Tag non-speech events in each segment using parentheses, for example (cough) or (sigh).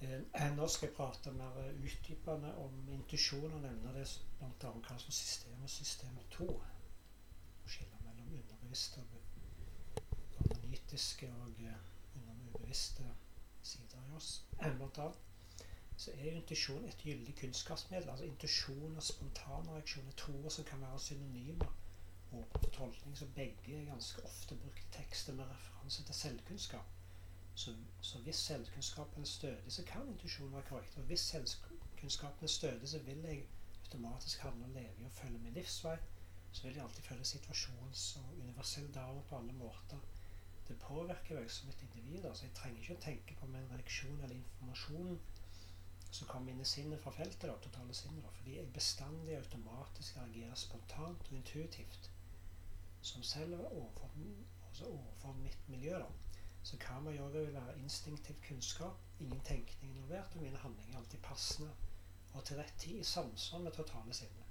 Eh, nå skal jeg prate mer utdypende om intuisjon og nevne det bl.a. kalles for system og system 2. Skille mellom underbevisste og analytiske og eh, underbevisste sider i oss. Blant annet så er intuisjon et gyldig kunnskapsmiddel. altså Intuisjon og spontanreaksjon er to som kan være synonymer åpen fortolkning, så begge er ganske ofte brukt i tekster med referanse til selvkunnskap. Så, så hvis selvkunnskapen er stødig, så kan intuisjonen være korrekt. Og hvis selvkunnskapen er stødig, så vil jeg automatisk handle og leve i og følge min livsvei. Så vil jeg alltid følge situasjons- og universell darm på alle måter. Det påvirker meg som et individ. altså Jeg trenger ikke å tenke på min reaksjon eller informasjon som kommer inn i sinnet fra feltet, da, totale sinnet, da, fordi jeg bestandig automatisk reagerer spontant og intuitivt som selv overfor, altså overfor mitt miljø. da. Så karma yoga vil være instinktiv kunnskap, ingen tenkning involvert, og mine handlinger er alltid passende og til rett tid i samsvar med totale sinne.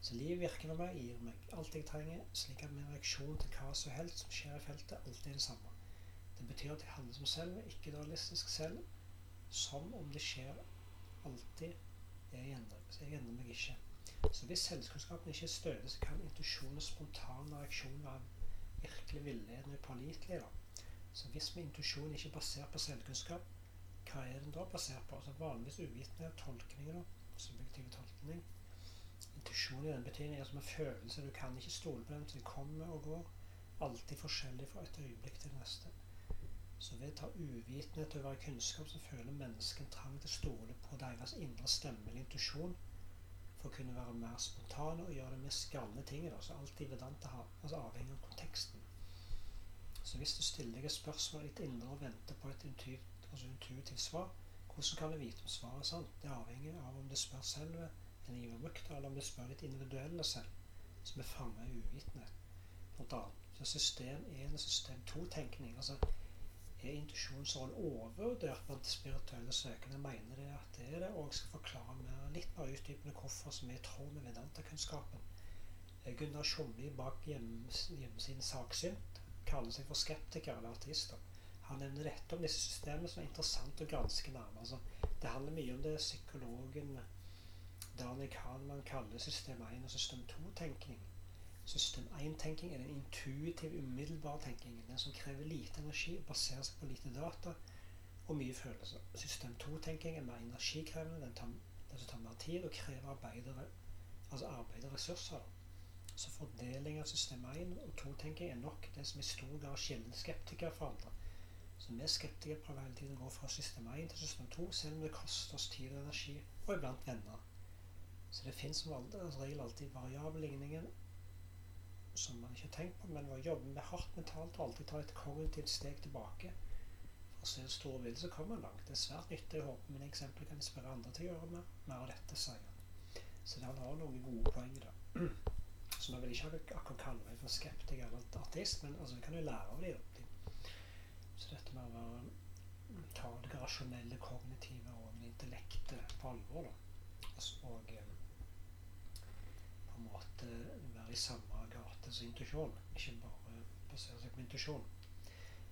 Så livet virker når meg, gir meg alt jeg trenger, slik at min reaksjon til hva som helst som skjer i feltet, alltid er det samme. Det betyr at jeg handler som selv, ikke dualistisk selv, som om det skjer alltid. Jeg endrer, så jeg endrer meg ikke. Så hvis selvkunnskapen ikke er stødig, så kan intuisjon og spontan reaksjon være virkelig villedende og pålitelig. Så hvis min intuisjon ikke er basert på selvkunnskap, hva er den da basert på? Altså Vanligvis uvitenhet, tolkninger, subjektiv tolkning. Intuisjon i den betydningen er som en følelse. Du kan ikke stole på den den kommer og går. Alltid forskjellig fra et øyeblikk til det neste. Så ved å ta uvitenhet være kunnskap, så føler mennesket en trang til å stole på deres indre stemme eller intuisjon for å kunne være mer spontane og gjøre det mest galne tinget. Så alltid vedante altså avhengig av konteksten. Så hvis du stiller deg et spørsmål litt indre og venter på et intuitivt, altså intuitivt svar, hvordan kan du vite om svaret er sant? Det avhenger av om du spør selv en ivermukta, eller om du spør ditt individuelle selv, som er fanget i uvitenhet. Blant annet. Så system 1 og system 2-tenkning. altså er intuisjonens rolle overvurdert blant spirituelle søkende? Mener det at det er det, og jeg skal forklare mer, litt mer utdypende hvorfor som er i tråd med Vedanta-kunnskapen. Gunnar Tjomli bak hjemmesiden Saksynt kaller seg for skeptikere eller ateister. Han nevner dette om disse systemene som er interessant å granske nærmere. Altså, det handler mye om det psykologen Daniel Kahneman kaller system 1 og system 2-tenkning. System 1-tenking er den intuitive, umiddelbare tenkingen. Den som krever lite energi og baserer seg på lite data og mye følelser. System 2-tenking er mer energikrevende, den, tar, den som tar mer tid og krever arbeidere, altså arbeid og ressurser. Så fordeling av system 1 og 2-tenking er nok det som i stor grad skiller skeptikere fra andre. Så vi skeptikere prøver hele tiden å gå fra system 1 til system 2, selv om det koster oss tid og energi, og iblant venner. Så det fins som altså, regel alltid variable ligninger som man ikke har tenkt på, men å jobbe med hardt mentalt og alltid ta et kognitivt steg tilbake for å se det store bildet, så kommer man langt. Det er svært nyttig. Jeg håper mine eksempler kan inspirere andre til å gjøre mer, mer av dette, sier han. Så det har noen gode poeng da. (clears throat) Så nå vil jeg ikke akkurat kalle meg for skeptiker eller ateist, men altså, vi kan jo lære av dem. Så dette med å være, ta det rasjonelle, kognitive og intellektet på alvor, da. Altså, og eh, på en måte være i samme gate som intuisjon. Ikke bare basere seg på intuisjon.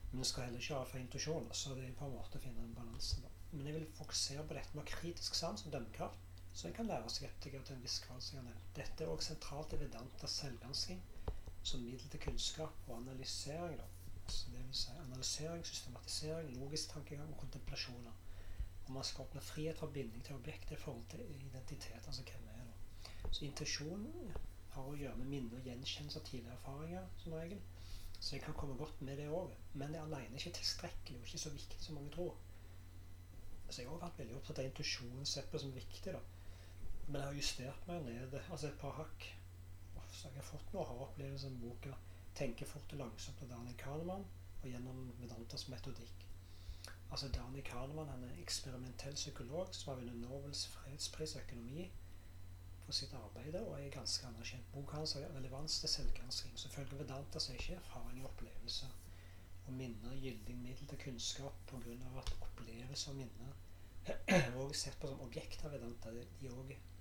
Men vi skal heller ikke ha for intuisjon, så det er på en måte å finne en balanse. Men jeg vil fokusere på dette med kritisk sans og dømmekraft så en kan lære skeptikere til en viss grad. som jeg. Dette er også sentralt i Vedantas selvgransking som middel til kunnskap og analysering. Da. Så det vil si analysering, systematisering, logisk tankegang og kontemplasjoner. Og man skal oppnå frihet fra binding til objektet i forhold til identitet. altså hvem er det. Så intensjonen har å gjøre med minne og gjenkjennelse av tidligere erfaringer, som regel. Så jeg kan komme godt med det òg. Men det er alene ikke tilstrekkelig og ikke så viktig som mange tror. Så jeg har vært veldig opptatt av intuisjonen sett på som viktig. da. Men jeg har justert meg ned altså et par hakk. Så jeg har fått noe aha-opplevelse med boka 'Tenke fort og langsomt' av Daniel Kahneman og gjennom Vedantas metodikk. Altså Daniel Kahneman han er eksperimentell psykolog som har vunnet Nobels fredspris økonomi for sitt arbeid og er ganske anerkjent. Boka hans har relevans til selvgransking. Selvfølgelig Vedanta så er ikke erfaring og opplevelser og minner gyldig middel til kunnskap pga. at opplevelser og minner (clears throat) er også sett på som objekter av Vedanta. De også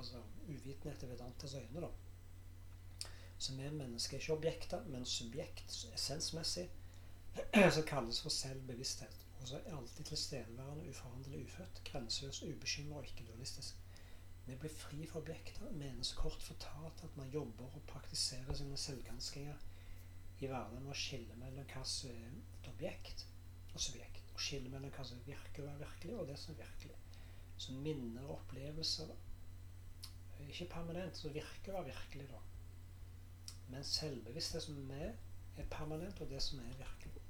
altså uvitenhet ved Vedantas øyne. da. Så vi mennesker er ikke objekter, men subjekt essensmessig, (clears throat) som kalles for selvbevissthet. Og så er alltid tilstedeværende, uforanderlig, ufødt, grenseløs, ubekymra og ikke-dualistisk. Vi blir fri for objekter, menes kort fortalt at man jobber og praktiserer sine selvgranskinger i hverdagen med å skille mellom hva som er et objekt og subjekt. Og skille mellom hva som virker å være virkelig, og det som er virkelig. Så minner og opplevelser ikke permanent, så virker å være virkelig, da. Men selvbevisst det som er, er permanent, og det som er virkelig.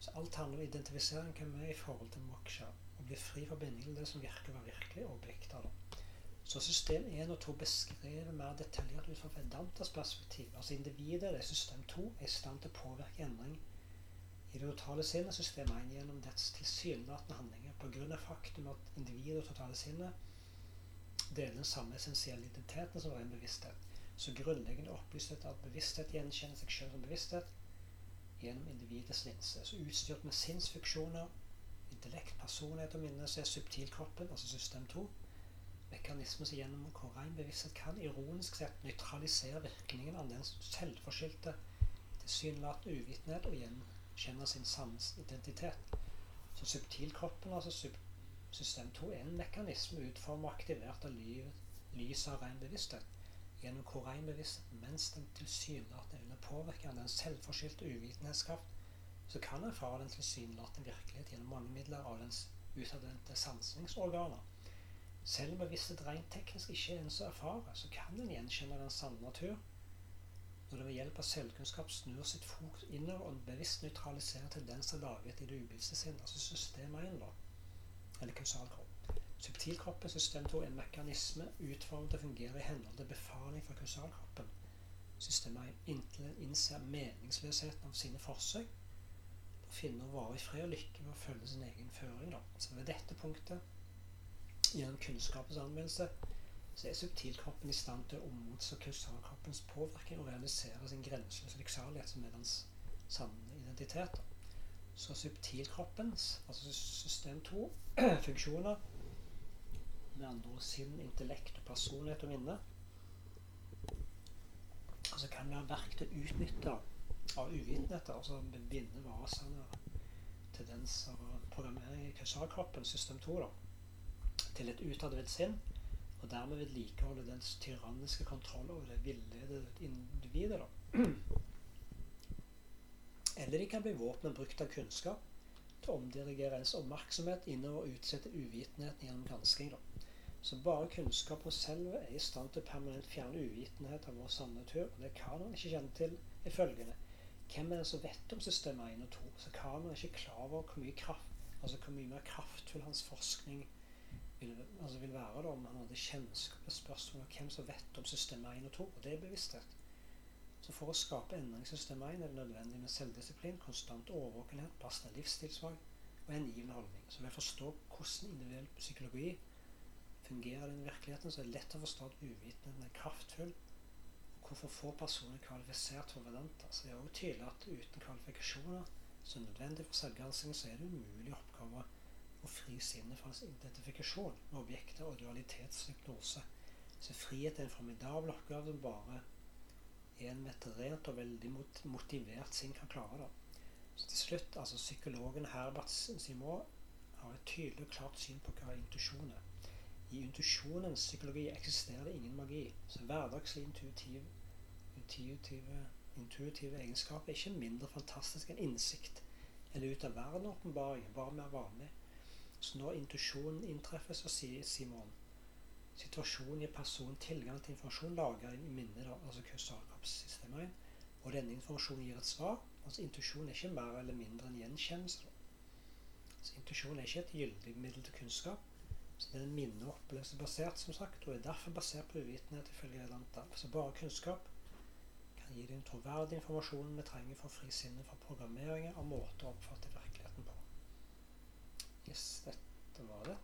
Så alt handler om identifisering hvem vi er i forhold til moksha. Å bli fri fra binding til det som virker å være virkelig, og objekter. da. Så system 1 og 2 beskriver mer detaljert ut fra Vedantas perspektiv. Altså individet, det er system 2, er i stand til å påvirke endring i det totale sinnet, system 1, gjennom dets tilsynelatende handlinger. Pga. faktum at individet og totale sinnet deler den samme essensielle identiteten som ren bevissthet. Så grunnleggende opplyst at bevissthet gjenkjenner seg selv som bevissthet gjennom individets linse. Så utstyrt med sinnsfunksjoner, intellekt, personlighet og minne, så er subtilkroppen, altså system 2, mekanismer som gjennom hvor ren bevissthet kan ironisk sett nøytralisere virkningen av den selvforskyldte tilsynelatende uvitenhet og gjenkjenne sin sannes identitet. Så subtilkroppen, altså system 2, er en mekanisme utformet og aktivert av lyset av ren bevissthet. Gjennom hvor ren bevissthet, mens den tilsynelatende er under påvirkning av den selvforskyldte uvitenhetskraft, så kan erfare den tilsynelatende virkelighet gjennom mange midler av dens utadvendte sansingsorganer. Selv om bevissthet rent teknisk ikke er en som erfarer, så kan en gjenkjenne den sanne natur når det ved hjelp av selvkunnskap snur sitt fokus innover og bevisst nøytraliserer tendenser laget i det ubevisste sinn, altså system 1, da, eller kausalkropp. Subtilkroppens system 2, er en mekanisme utformet til å fungere i henhold til befaling fra kausalkroppen. Systemet innser meningsløsheten av sine forsøk og vare i fred og lykke ved å følge sin egen føring. Da. Så ved dette punktet gjennom kunnskapens anvendelse, så er subtilkroppen i stand til å motstå kausalkroppens påvirkning og realisere sin grenseløse lykksalighet som er dens sanne identitet. Så subtilkroppens, altså system 2, (clears throat) funksjoner, med andre ord sinn, intellekt, personlighet og minne, altså kan være verktøy utnytta av uvitenheter, altså binde vasene, tendenser og programmering i kausalkroppen, system 2, da til et utadvendt sinn, og dermed vedlikeholde dens tyranniske kontroll over det villedede individet. (clears throat) Eller de kan bli våpen brukt av kunnskap til å omdirigere ens oppmerksomhet innover og utsette uvitenheten gjennom gransking. Da. Så bare kunnskap hos selve er i stand til permanent fjerne uvitenhet av vår sanne natur. Og det kanon ikke kjenner til, er følgende. Hvem er det som vet om system 1 og 2? Så kanon er ikke klar over hvor mye, kraft, altså hvor mye mer kraftfull hans forskning vil, altså vil være da, om han hadde kjennskap til spørsmålet om hvem som vet om system 1 og 2. Og det er bevissthet. Så for å skape endring i system 1 er det nødvendig med selvdisiplin, konstant overvåkenhet, passende livsstilsvalg og en givende holdning. Så ved å forstå hvordan individuell psykologi fungerer i den virkeligheten, så er det lett å forstå at uvitenheten er kraftfull. Og hvorfor få personer kvalifisert for Vedanta? Så det er også tydelig at uten kvalifikasjoner som er nødvendig for selvgransking, så er det umulig oppgave å fri sinnet fra identifikasjon med objekter og dualitetshypnose. Så frihet er en formidabel oppgave som bare en med og veldig motivert sinn kan klare. det. Så til slutt, altså Psykologen Herbert Simon har et tydelig og klart syn på hva intuisjon er. I intuisjonens psykologi eksisterer det ingen magi. Så hverdagslig intuitiv, intuitive, intuitive egenskaper er ikke mindre fantastisk enn innsikt eller ut av verden-åpenbaring, bare mer vanlig. Så når intuisjonen inntreffer, så sier Simon situasjonen gir personen tilgang til informasjon lagret i minnet, altså kausalkroppssystemet, og denne informasjonen gir et svar. Altså Intuisjon er ikke mer eller mindre enn gjenkjennelse. Så Intuisjon er ikke et gyldig middel til kunnskap. Så Det er en minne- og som sagt, og er derfor basert på uvitenhet, ifølge Redanta. Så bare kunnskap kan gi den troverdige informasjonen vi trenger for å fri sinnet fra programmeringer og måter å oppfatte virkeligheten på. Yes, dette var det.